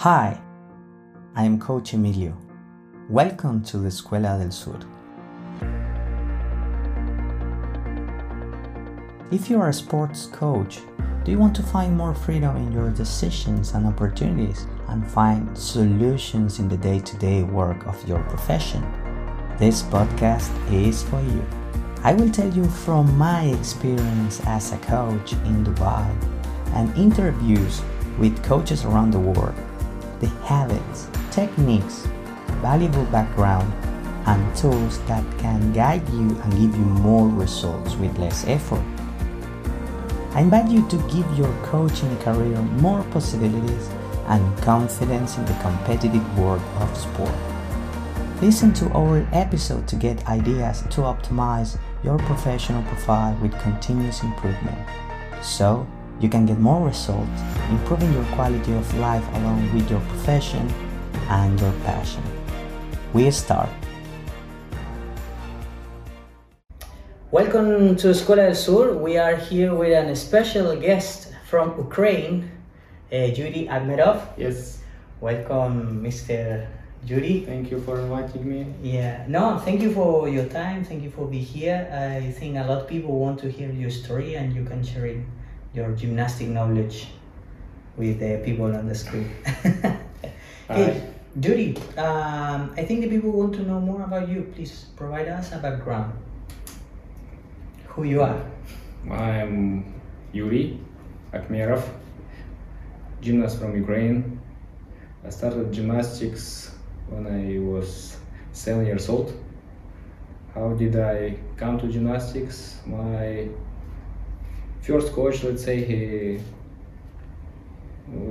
Hi, I am Coach Emilio. Welcome to the Escuela del Sur. If you are a sports coach, do you want to find more freedom in your decisions and opportunities and find solutions in the day to day work of your profession? This podcast is for you. I will tell you from my experience as a coach in Dubai and interviews with coaches around the world, the habits, techniques, valuable background, and tools that can guide you and give you more results with less effort. I invite you to give your coaching career more possibilities and confidence in the competitive world of sport. Listen to our episode to get ideas to optimize your professional profile with continuous improvement so you can get more results, improving your quality of life along with your profession and your passion. We start. Welcome to Escuela del Sur. We are here with a special guest from Ukraine, uh, Yuri Akhmerov. Yes, Welcome, Mr. Yuri. thank you for inviting me. Yeah, no, thank you for your time. Thank you for being here. I think a lot of people want to hear your story and you can share it, your gymnastic knowledge with the people on the screen. hey, Yuri, um, I think the people want to know more about you. Please provide us a background. Who you are. I'm Yuri Akhmerov, gymnast from Ukraine. I started gymnastics when I was seven years old. How did I come to gymnastics? My first coach, let's say, he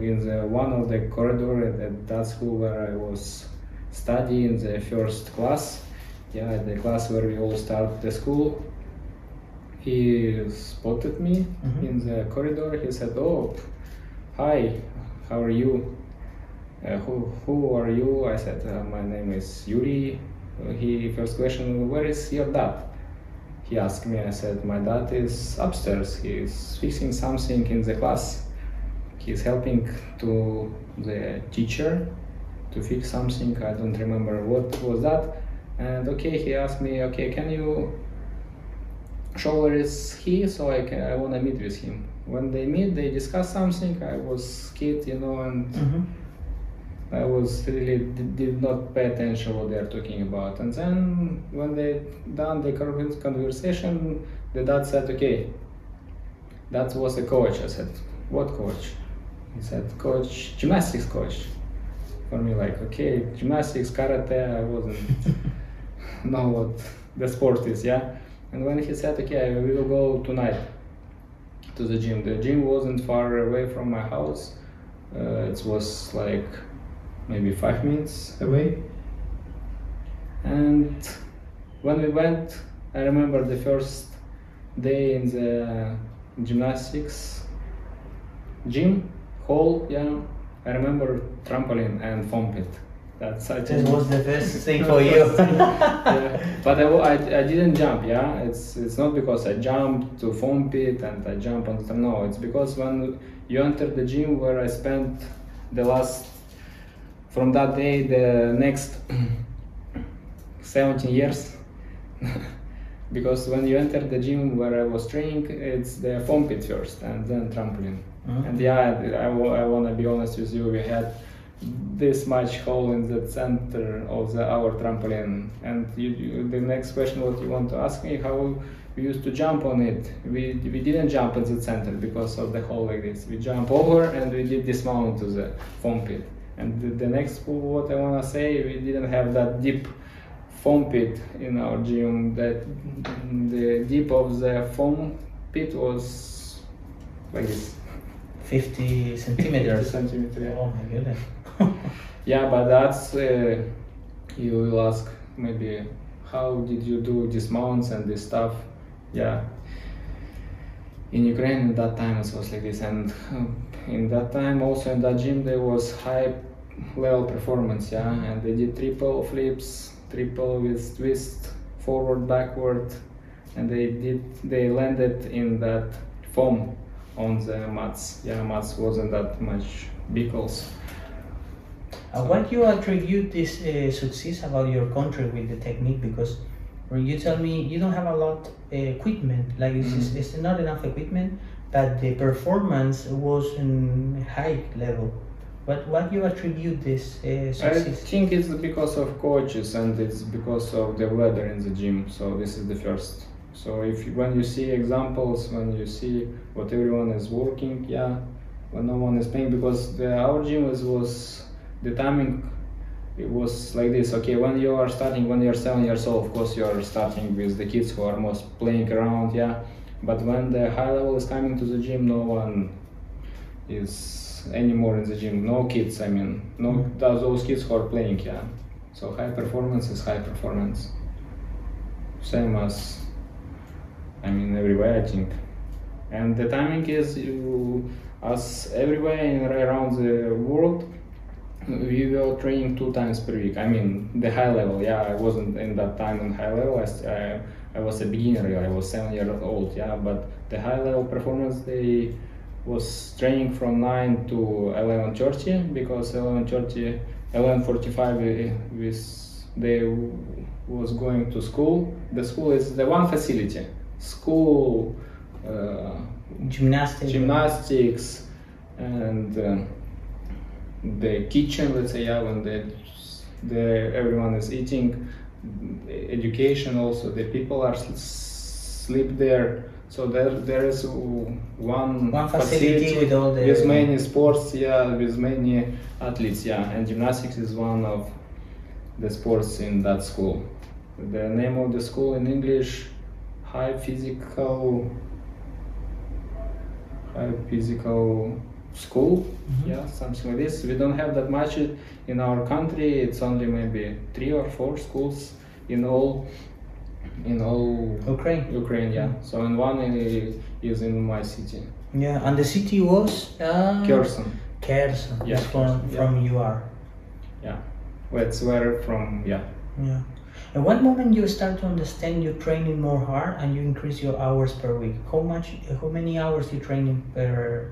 in the one of the corridor at that school where I was studying the first class. Yeah, the class where we all start the school. He spotted me Mhm. in the corridor. He said, "Oh, hi, how are you? Uh, who who are you?" I said, uh, "My name is Yuri." He first question, "Where is your dad?" He asked me. I said, "My dad is upstairs. He's fixing something in the class. He's helping to the teacher to fix something. I don't remember what was that." And okay, he asked me, "Okay, can you show where is he so I can I want to meet with him. When they meet, they discuss something. I was kid, you know, and Mm-hmm. I was really did, not pay attention what they are talking about. And then when they done the con- conversation, the dad said, "Okay, that was a coach." I said, "What coach?" He said, "Coach, gymnastics coach." For me, like, okay, gymnastics, karate. I wasn't know what the sport is, yeah. And when he said, "Okay, we will go tonight to the gym," the gym wasn't far away from my house. Uh, it was like maybe five minutes away. And when we went, I remember the first day in the gymnastics gym hall. Yeah, I remember trampoline and foam pit. That's such This was the best thing for you. yeah. But I, I, I didn't jump, yeah. It's it's not because I jumped to foam pit and I jump on the no. It's because when you enter the gym where I spent the last from that day the next 17 years. because when you enter the gym where I was training, it's the foam pit first and then trampoline. Mhm. And yeah, I, wa- I want to be honest with you, we had this much hole in the center of the our trampoline. And you, you, the next question, what you want to ask me, how we used to jump on it. We, we didn't jump in the center because of the hole like this. We jump over and we did dismount to the foam pit. And the, the next what I want to say, we didn't have that deep foam pit in our gym. That the deep of the foam pit was like this. 50 centimeters. centimeter. yeah. Oh my goodness. Yeah, but that's uh, you will ask maybe how did you do dismounts and this stuff? Yeah. In Ukraine at that time it was like this, and um, in that time also in that gym there was high level performance, yeah, and they did triple flips, triple with twist, forward, backward, and they did they landed in that foam on the mats. Yeah, mats wasn't that much big also. Uh, what you attribute this uh, success about your country with the technique? Because when you tell me you don't have a lot uh, equipment, like it's, Mhm. it's not enough equipment, but the performance was in high level. What what you attribute this uh, I think it's because of coaches and it's because of the weather in the gym. So this is the first. So if when you see examples, when you see what everyone is working, yeah, when no one is playing, because the, our gym was, was the timing. It was like this. Okay, when you are starting, when you are seven years old, of course you are starting with the kids who are most playing around, yeah. But when the high level is coming to the gym, no one is anymore in the gym. No kids, I mean, no those kids who are playing, yeah. So high performance is high performance. Same as, I mean, everywhere I think. And the timing is you, as everywhere in, around the world, we were training two times per week. I mean, the high level. Yeah, I wasn't in that time in high level. I, I, I was a beginner. I was seven years old. Yeah, but the high level performance they was training from nine to eleven thirty because eleven thirty, eleven forty five with they was going to school. The school is the one facility. School. Uh, Gymnastics. gymnastics and um, the kitchen let's say yeah when the, the everyone is eating education also the people are sleep there so there there is one One facility with all the- with many sports yeah with many athletes yeah. And gymnastics is one of the sports in that school. The name of the school in english high physical high physical school Mhm. yeah something like this. We don't have that much in our country. It's only maybe three or four schools in all in all Ukraine. ukraine yeah so in one is in my city Yeah, and the city was uh, kherson Kherson. Yeah, from Kherson, yeah. from you are. yeah that's where from yeah Yeah. At what moment you start to understand you're training more hard and you increase your hours per week? How much? How many hours you training per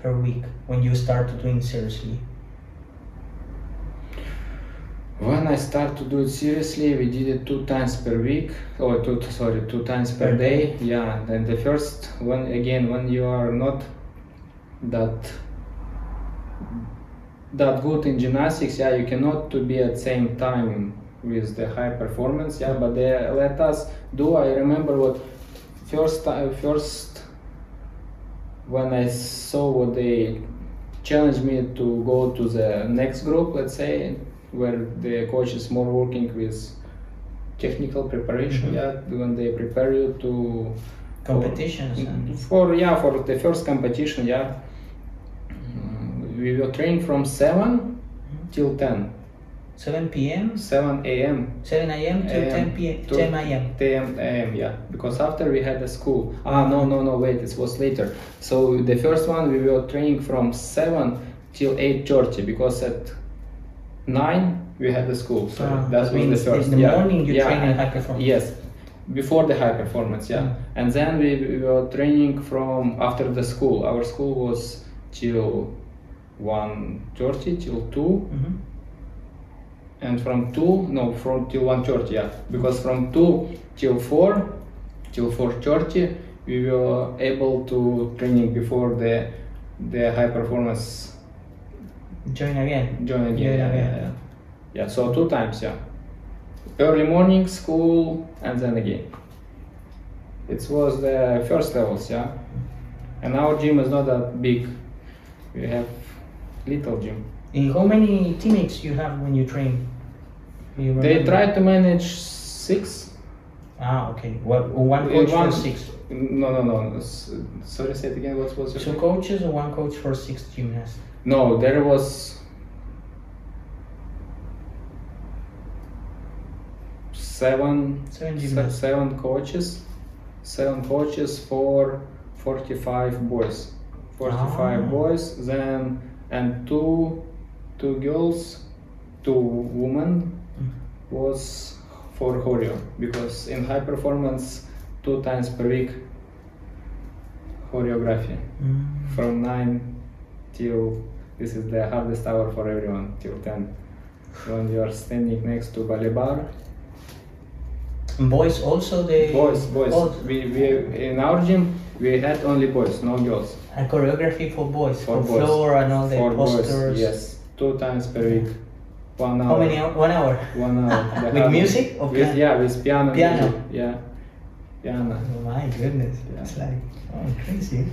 per week when you start doing seriously? When I start to do it seriously, we did it two times per week, or two sorry, two times per day. Yeah. Then the first one again when you are not that that good in gymnastics, yeah, you cannot to be at same time with the high performance, yeah. But they let us do. I remember what first time first when I saw what they challenged me to go to the next group, let's say, where the coach is more working with technical preparation. Mhm. Yeah, when they prepare you to Competitions and for yeah for the first competition. Yeah, Mm, we were training from seven till 10, 7 p.m., 7 a.m. 7 a.m. till 10 p.m. 10 a.m. 10 a.m. Yeah, because after we had the school. Ah, no, no, no. Wait, it was later. So the first one we were training from seven till eight thirty because at nine we had the school. So Ah, that that was the first. in the yeah. morning you yeah. train in high performance. Yes, before the high performance. Yeah, Mm. and then we, we were training from after the school. Our school was till one thirty till two Mhm. and from 2 no from till 1.30 yeah because from 2 till 4 till 4.30 we were able to training before the the high performance Join again. join again Yeah, yeah, yeah, yeah, yeah. yeah so two times yeah early morning school and then again it was the first levels yeah and our gym is not that big we have little gym And how many teammates you have when you train? You they try to manage six Ah, okay. What one coach one- for six? No, no, no. S- Sorry, say it again. What was your Two coaches or one coach for six gymnasts? No, there was seven, Seven se- gymnasts. seven coaches, seven coaches for forty-five boys, forty-five Ah. boys. Then and two, two girls, two women Mm. was for choreo because in high performance two times per week choreography Mm. from 9 till This is the hardest hour for everyone till 10. When you are standing next to ballet bar, Boys also they boys, boys. all- We, we in our gym we had only boys, no girls. and choreography for boys For for, boys. floor and all the For posters. boys, yes, two times per week, one hour. How many? One hour. One hour. With music or with, piano? Yeah, with piano. Piano. music, Yeah, piano. Oh my goodness, it's like oh crazy.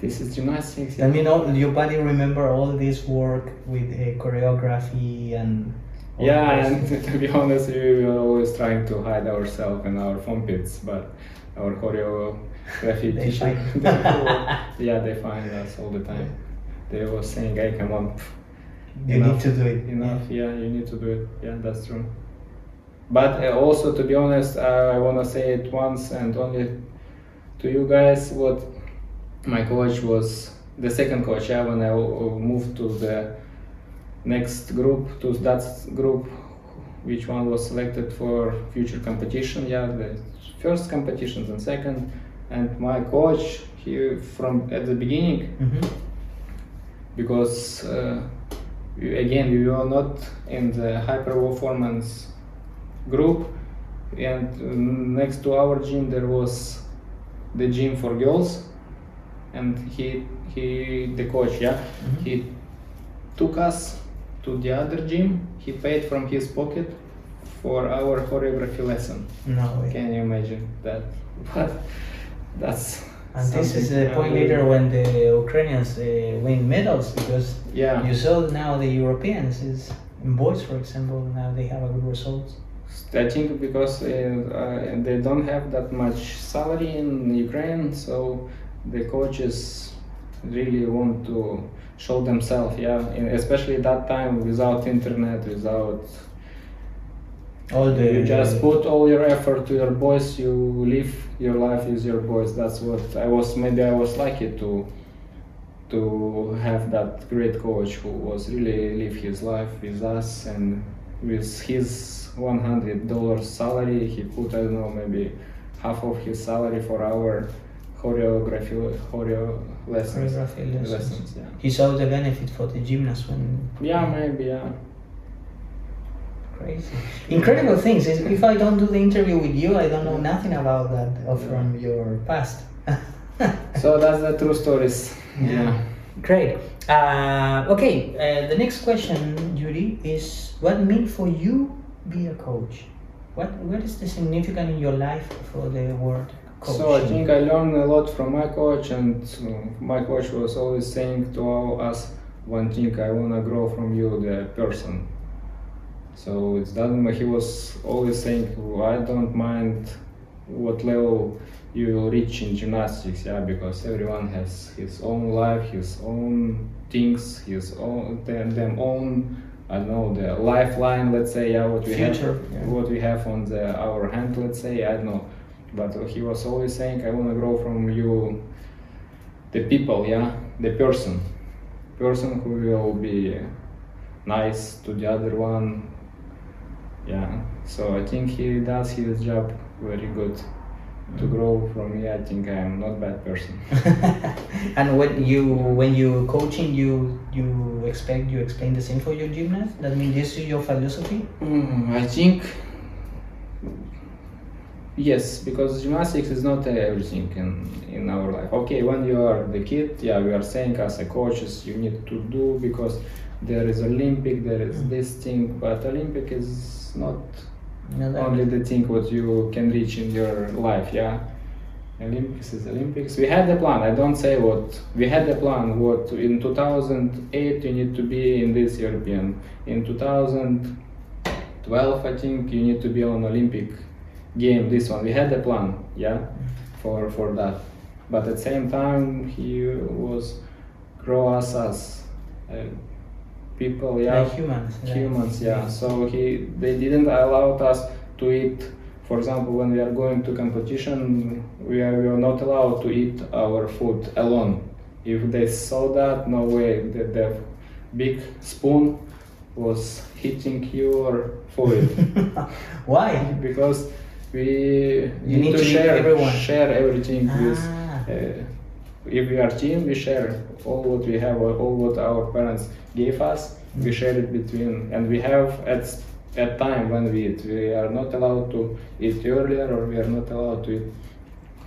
This is gymnastics. I mean, all, your body remember all this work with uh, choreography and. all Yeah, and to be honest, we were always trying to hide ourselves in our foam pits, but our choreography teacher, they- yeah, they find us all the time. They were saying, "Hey, come on, you enough, need to do it. enough. Yeah, you need to do it. Yeah, that's true." But uh, also, to be honest, uh, I wanna say it once and only to you guys. What my coach was the second coach. Yeah, when I moved to the next group to that group which one was selected for future competition yeah the first competitions and second and my coach he from at the beginning hmm because uh, again we were not in the high performance group and uh, next to our gym there was the gym for girls and he he the coach yeah Mhm. he took us to the other gym he paid from his pocket for our choreography lesson No way. can you imagine that but that's And this is the point later when the Ukrainians uh, win medals because yeah you saw now the Europeans is in boys, for example, now they have a good results. I think because uh, uh, they don't have that much salary in Ukraine, so the coaches really want to show themselves. Yeah, and especially that time without internet, without All the you just put all your effort to your boys. You live your life with your boys. That's what I was. Maybe I was lucky to to have that great coach who was really live his life with us and with his one hundred dollars salary he put I don't know maybe half of his salary for our choreography choreo lessons. choreography lessons. lessons yeah. He saw the benefit for the gymnast when yeah, maybe yeah. crazy. Incredible things. Is- If I don't do the interview with you, I don't know nothing about that or from your past. So that's the true stories. Yeah. Great. Uh, okay, uh, the next question, Yuri, is what mean for you be a coach? What what is the significance in your life for the word coach? So I think I learned a lot from my coach, and my coach was always saying to all us one thing: I wanna grow from you, the person. So it's doesn't. He was always saying, "Oh, I don't mind what level you will reach in gymnastics, yeah, because everyone has his own life, his own things, his own them, them own. I don't know the lifeline, let's say, yeah, what we Future, have, yeah. what we have on the our hand, let's say, I don't know. But he was always saying, I want to grow from you, the people, yeah, the person, person who will be nice to the other one, yeah. So I think he does his job very good. To mm. grow from me, I think I am not bad person. and when you when you coaching, you you expect you explain the same for your gymnast. That means this is your philosophy. Mm, I think yes, because gymnastics is not everything in, in our life. Okay, when you are the kid, yeah, we are saying as a coaches you need to do because there is Olympic, there is this thing, but Olympic is not No, only the thing what you can reach in your life. Yeah, Olympics is Olympics. We had the plan. I don't say what we had the plan. What in 2008 you need to be in this European. In 2012 I think you need to be on Olympic game. This one we had the plan. Yeah, for for that. But at the same time he was grow us as uh, people. Yeah, Like humans. humans yeah so he they didn't allow us to eat for example when we are going to competition we are, we are not allowed to eat our food alone if they saw that no way that the big spoon was hitting your food Why? because we You need to eat share everyone. share everything with Ah. uh, if we are team, we share all what we have, all what our parents gave us. We share it between, and we have at at time when we eat. We are not allowed to eat earlier, or we are not allowed to eat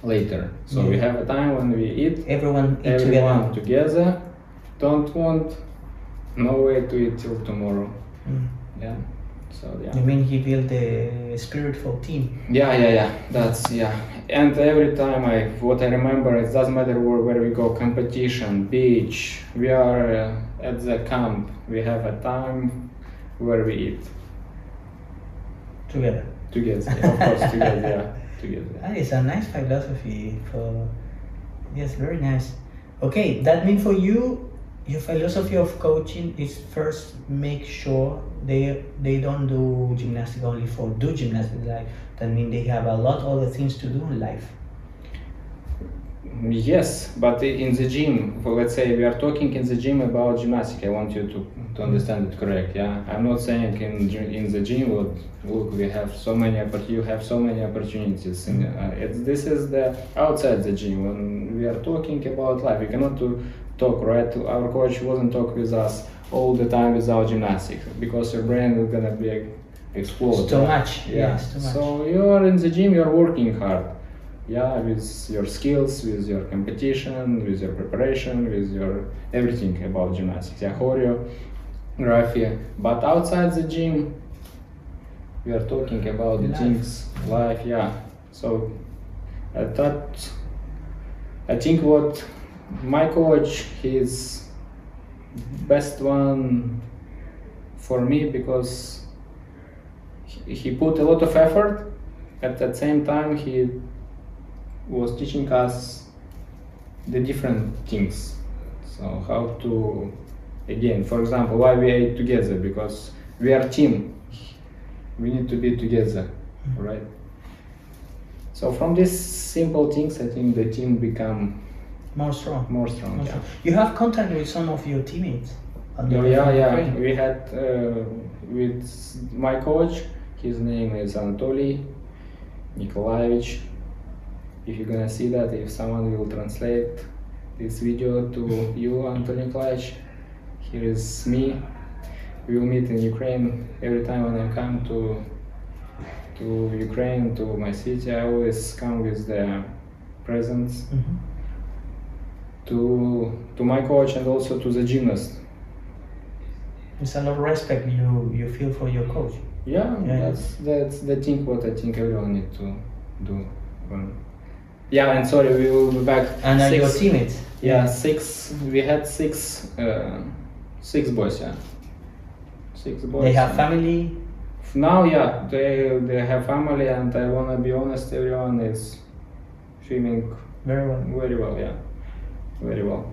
later. So we have a time when we eat Everyone eat everyone together. together. Don't want no way to eat till tomorrow. Mm. Yeah. So yeah. You mean he built a spiritual team? Yeah, yeah, yeah. That's yeah. And every time I, what I remember, it doesn't matter where, where we go, competition, beach. We are uh, at the camp. We have a time where we eat Together. together. of course, together. Yeah, together. That is a nice philosophy for yes, very nice. Okay, that means for you your philosophy of coaching is first make sure they they don't do gymnastics only for do gymnastics like that means they have a lot other things to do in life. Yes, but in the gym, for let's say we are talking in the gym about gymnastics. I want you to, to understand it correct. Yeah, I'm not saying in in the gym. What look, we have so many you have so many opportunities. And uh, it's, this is the outside the gym. When we are talking about life, we cannot to talk right. Our coach wasn't talk with us all the time without gymnastics because your brain is gonna be explode. It's too much. Yeah. Yeah, too much. So you are in the gym. You are working hard yeah with your skills with your competition with your preparation with your everything about gymnastics. Yeah choreography but outside the gym we are talking about the Life. things life yeah. So i thought i think what my coach he's best one for me because he, he put a lot of effort at the same time he was teaching us the different things so how to again for example why we ate together because we are team we need to be together right so from these simple things i think the team become More strong. more strong More yeah. strong. You have contact with some of your teammates. Oh, yeah, yeah. training. We had uh, with my coach. His name is Anatoly Nikolaevich. If you're gonna see that, if someone will translate this video to you, Anatoly Nikolaevich, here is me. We will meet in Ukraine every time when I come to to Ukraine to my city. I always come with the presents Mhm. to to my coach and also to the gymnast. It's a lot of respect you you feel for your coach. Yeah, Yeah. that's that's the thing what I think everyone need to do. Um, yeah, and sorry, we will be back. And are your Six- teammates? Yeah, six. We had six, uh, six boys. Yeah, six boys. They have family. Now, yeah, they they have family, and I wanna be honest, everyone is swimming Very well. very well. Yeah, very well.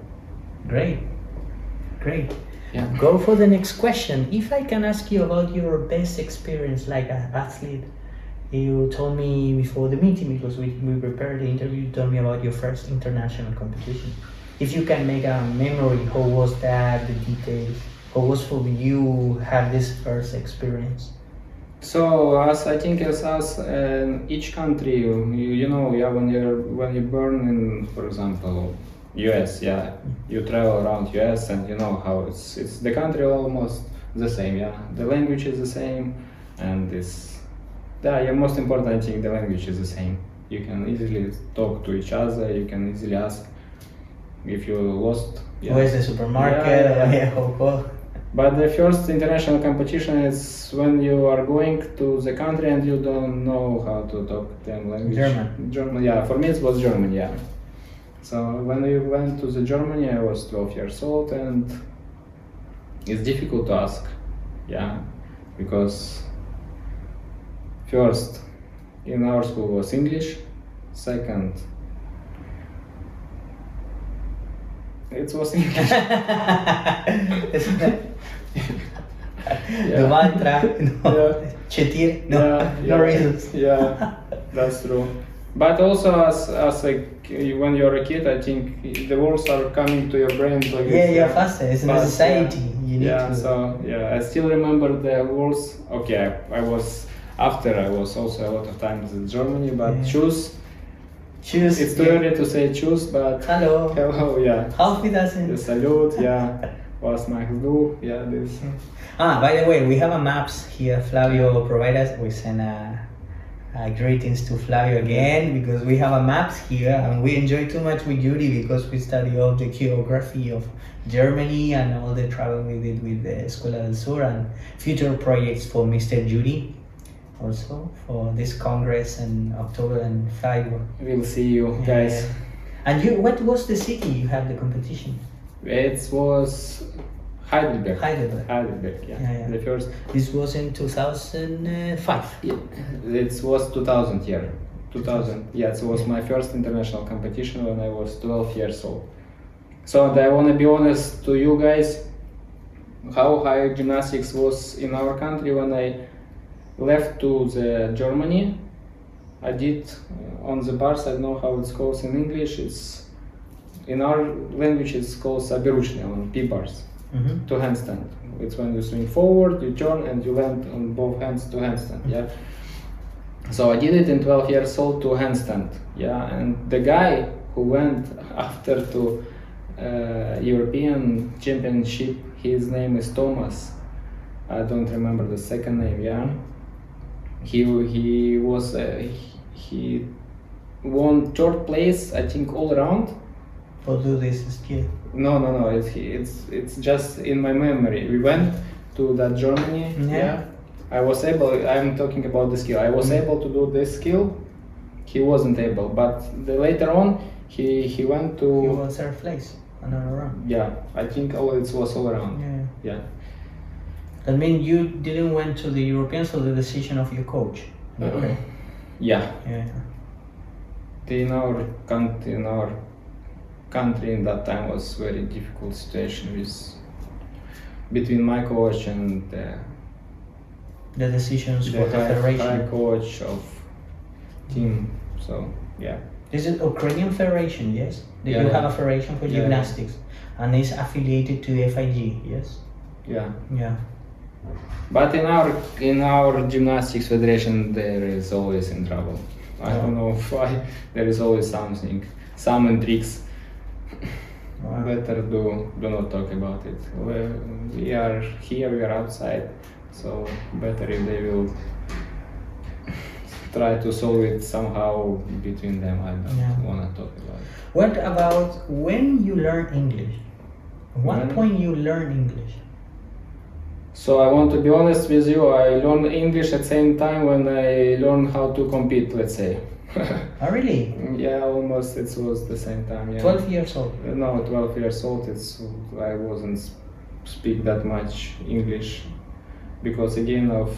Great. Great. Yeah. Go for the next question. If I can ask you about your best experience like an athlete, you told me before the meeting because we, we prepared the interview. You told me about your first international competition. If you can make a memory, how was that? The details. How was for you have this first experience? So as I think as us each country, you, you know, yeah, when you're when you born in, for example, U.S., yeah, you travel around U.S. and you know how it's it's the country almost the same, yeah. The language is the same, and this, yeah, yeah. Most important, thing the language is the same. You can easily talk to each other. You can easily ask if you lost. yeah. Where's the supermarket? Yeah, yeah. Yeah, But the first international competition is when you are going to the country and you don't know how to talk them language. German. German, yeah. For me, it was German, yeah. So when we went to the Germany, I was 12 years old, and it's difficult to ask, yeah, because first in our school was English, second it was English. The mantra, no. Yeah. Chetir, no, yeah, no yeah, reasons. Yeah, that's true. But also, as as a, when you're a kid, I think the words are coming to your brain. Like Yeah, you're faster. It's fast. Yeah. You need yeah, to. so yeah, I still remember the words. Okay, I, I was after I was also a lot of times in Germany, but Yeah. choose Choose. It's too yeah. early to say choose, but Hello. hello, yeah. Auf Wiedersehen. The salute, yeah. Was machst du? Yeah, this. Ah, by the way, we have a maps here. Flavio provide us. We send a, a greetings to Flavio again because we have a maps here, and we enjoy too much with Yuri because we study all the geography of Germany and all the travel we did with uh, the Escuela del Sur and future projects for Mr. Yuri. Also for this congress in October and Friday. We'll see you guys. And you, what was the city you had the competition? It was Heidelberg. Heidelberg. Heidelberg, yeah. Yeah, yeah. The first. This was in 2005. Yeah, it was 2000 year. 2000. Yeah, it was my first international competition when I was 12 years old. So and I want to be honest to you guys, how high gymnastics was in our country when I left to the Germany. I did uh, on the bars. I don't know how it's called in English. It's in our language. It's called sabirushnia on P bars. Mm-hmm. to handstand. It's when you swing forward, you turn, and you land on both hands to handstand. Yeah. So I did it in 12 years old to handstand. Yeah, and the guy who went after to uh, European Championship, his name is Thomas. I don't remember the second name. Yeah. He he was uh, he won third place, I think, all around. For do this skill. No, no, no. It's it's it's just in my memory. We went to that Germany. Yeah. Yeah. I was able. I'm talking about the skill. I was Mhm. able to do this skill. He wasn't able, but the, later on he he went to. You was third place, another round. Yeah, I think all it was all around. Yeah. Yeah. That means you didn't went to the Europeans for the decision of your coach. Mm-hmm. Okay. Yeah. Yeah. In our country, in our country in that time was very difficult situation with between my coach and the The decisions the for the federation. coach of team. So yeah, This is Ukrainian Federation, yes? Do Yeah, you yeah. have a federation for yeah. gymnastics? And it's affiliated to the FIG, yes? yeah. Yeah. But in our in our gymnastics federation, there is always in trouble. I don't know why. There is always something, some intrigues. Wow. Better do do not talk about it. We, we are here, we are outside, so better if they will try to solve it somehow between them. I don't Yeah. want to talk about it. What about when you learn English? At what When? point you learn English? So I want to be honest with you. I learned English at the same time when I learned how to compete. Let's say. Oh, really? Mm, yeah, almost it was the same time. Yeah. 12 years old. No, 12 years old. It's I wasn't speak that much English because again of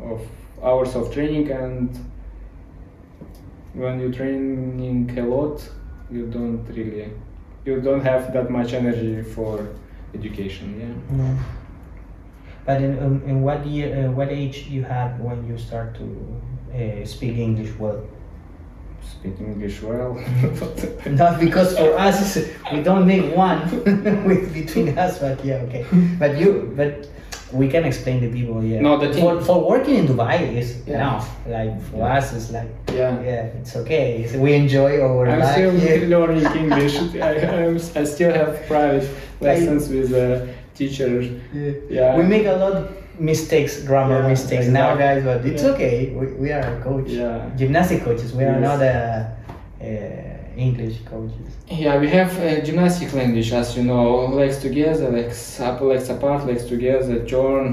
of hours of training and when you training a lot, you don't really you don't have that much energy for education. Yeah. No. But in, in, in what year, uh, what age you had when you start to uh, speak English well? Speak English well. Not because for us we don't need one between us, but yeah, okay. But you, but we can explain to people. Yeah. No, the thing- for, for working in Dubai is Yeah. enough. Like for Yeah. us, it's like yeah. yeah, it's okay. It's- we enjoy our I'm life. still yeah. learning English. I, I'm, I still have private lessons with a teacher. Yeah. Yeah. We make a lot of mistakes, grammar Yeah, mistakes now, guys, but it's Yeah. okay. We, we are a coach. Yeah. Gymnastic coaches. We are not a, uh English coaches. Yeah, we have uh, gymnastic language, as you know, legs together, legs up, legs apart, legs together, turn,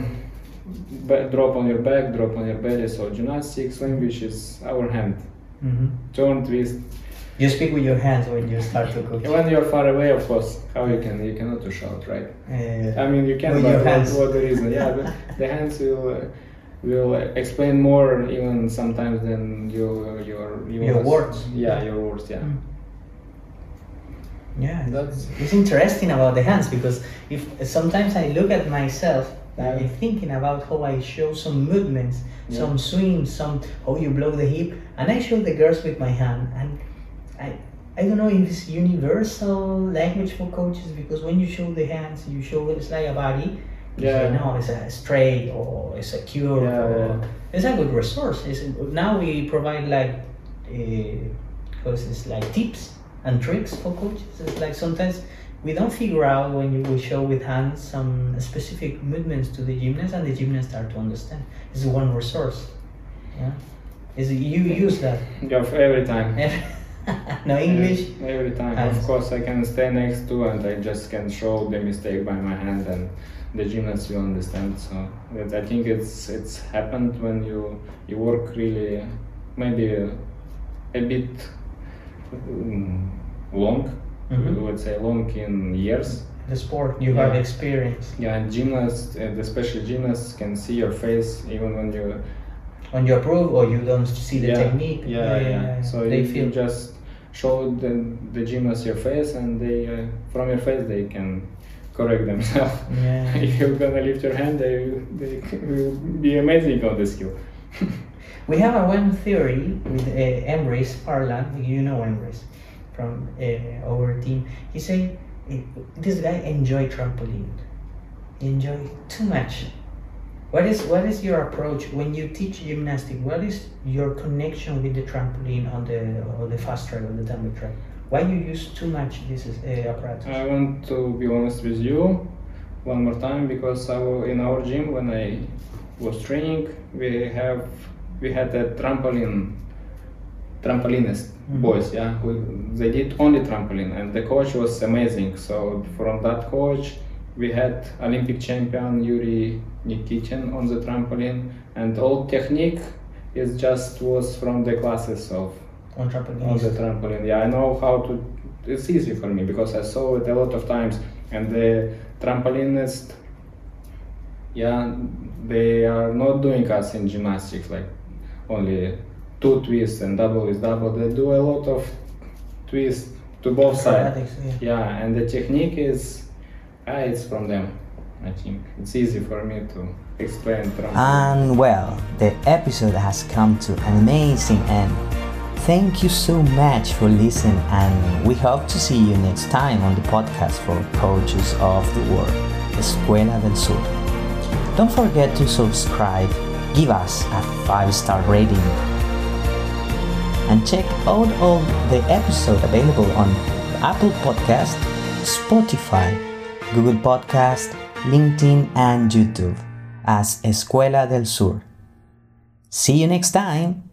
drop on your back, drop on your belly. So gymnastics language is our hand. hmm Turn, twist. You speak with your hands when you start to cook. When you're far away, of course, how you can you cannot shout, right? Uh, I mean, you can, With but your what, hands. what the reason? Yeah, the, the hands will uh, will explain more even sometimes than your your Your words. Yeah, your words. Yeah. Mm. Yeah, That's- it's interesting about the hands because if sometimes I look at myself, Yeah. I'm thinking about how I show some movements, Yeah. some swings, some how you blow the hip, and I show the girls with my hand, and I I don't know if it's universal language for coaches because when you show the hands, you show it's like a body. You say, Yeah. no, it's a straight or it's a curve. Yeah, or, yeah. It's a good resource. It's, now we provide like uh, because it's like tips and tricks for coaches. It's like sometimes we don't figure out when you we show with hands some specific movements to the gymnast and the gymnast start to understand. It's one resource. Yeah. Is you use that? Yeah, every time. no English. Every time. Hands. Of course, I can stay next to and I just can show the mistake by my hand and the gymnast will understand. So I think it's it's happened when you you work really maybe a, a bit um, long mm-hmm. would say long in years the sport you yeah. have experience yeah and gymnasts and especially gymnasts can see your face even when you when you approve or you don't see the yeah. technique yeah, yeah, yeah. so they feel you just show the, the gymnast your face and they uh, from your face they can correct themselves yeah. if you're gonna lift your hand they, they will be amazing on the skill we have a one theory with uh, Emrys Farland you know Emrys from uh, our team. He said this guy enjoy trampoline. He enjoy too much. What is what is your approach when you teach gymnastics? What is your connection with the trampoline on the on the fast track or the tumble track? Why you use too much this is, uh, apparatus? I want to be honest with you one more time because our, in our gym when I was training we have we had a trampoline trampolinist mm-hmm. boys yeah who, they did only trampoline and the coach was amazing so from that coach we had olympic champion yuri nikitin on the trampoline and all technique is just was from the classes of on trampoline on the trampoline yeah i know how to it's easy for me because i saw it a lot of times and the trampolinist yeah they are not doing us in gymnastics like only two twists and double is double. They do a lot of twists to both sides. Yeah. yeah. and the technique is, ah, it's from them. I think it's easy for me to explain. And well, the episode has come to an amazing end. Thank you so much for listening, and we hope to see you next time on the podcast for coaches of the world, Escuela del Sur. Don't forget to subscribe, give us a five star rating and check out all the episodes available on Apple Podcast, Spotify, Google Podcast, LinkedIn, and YouTube as Escuela del Sur. See you next time.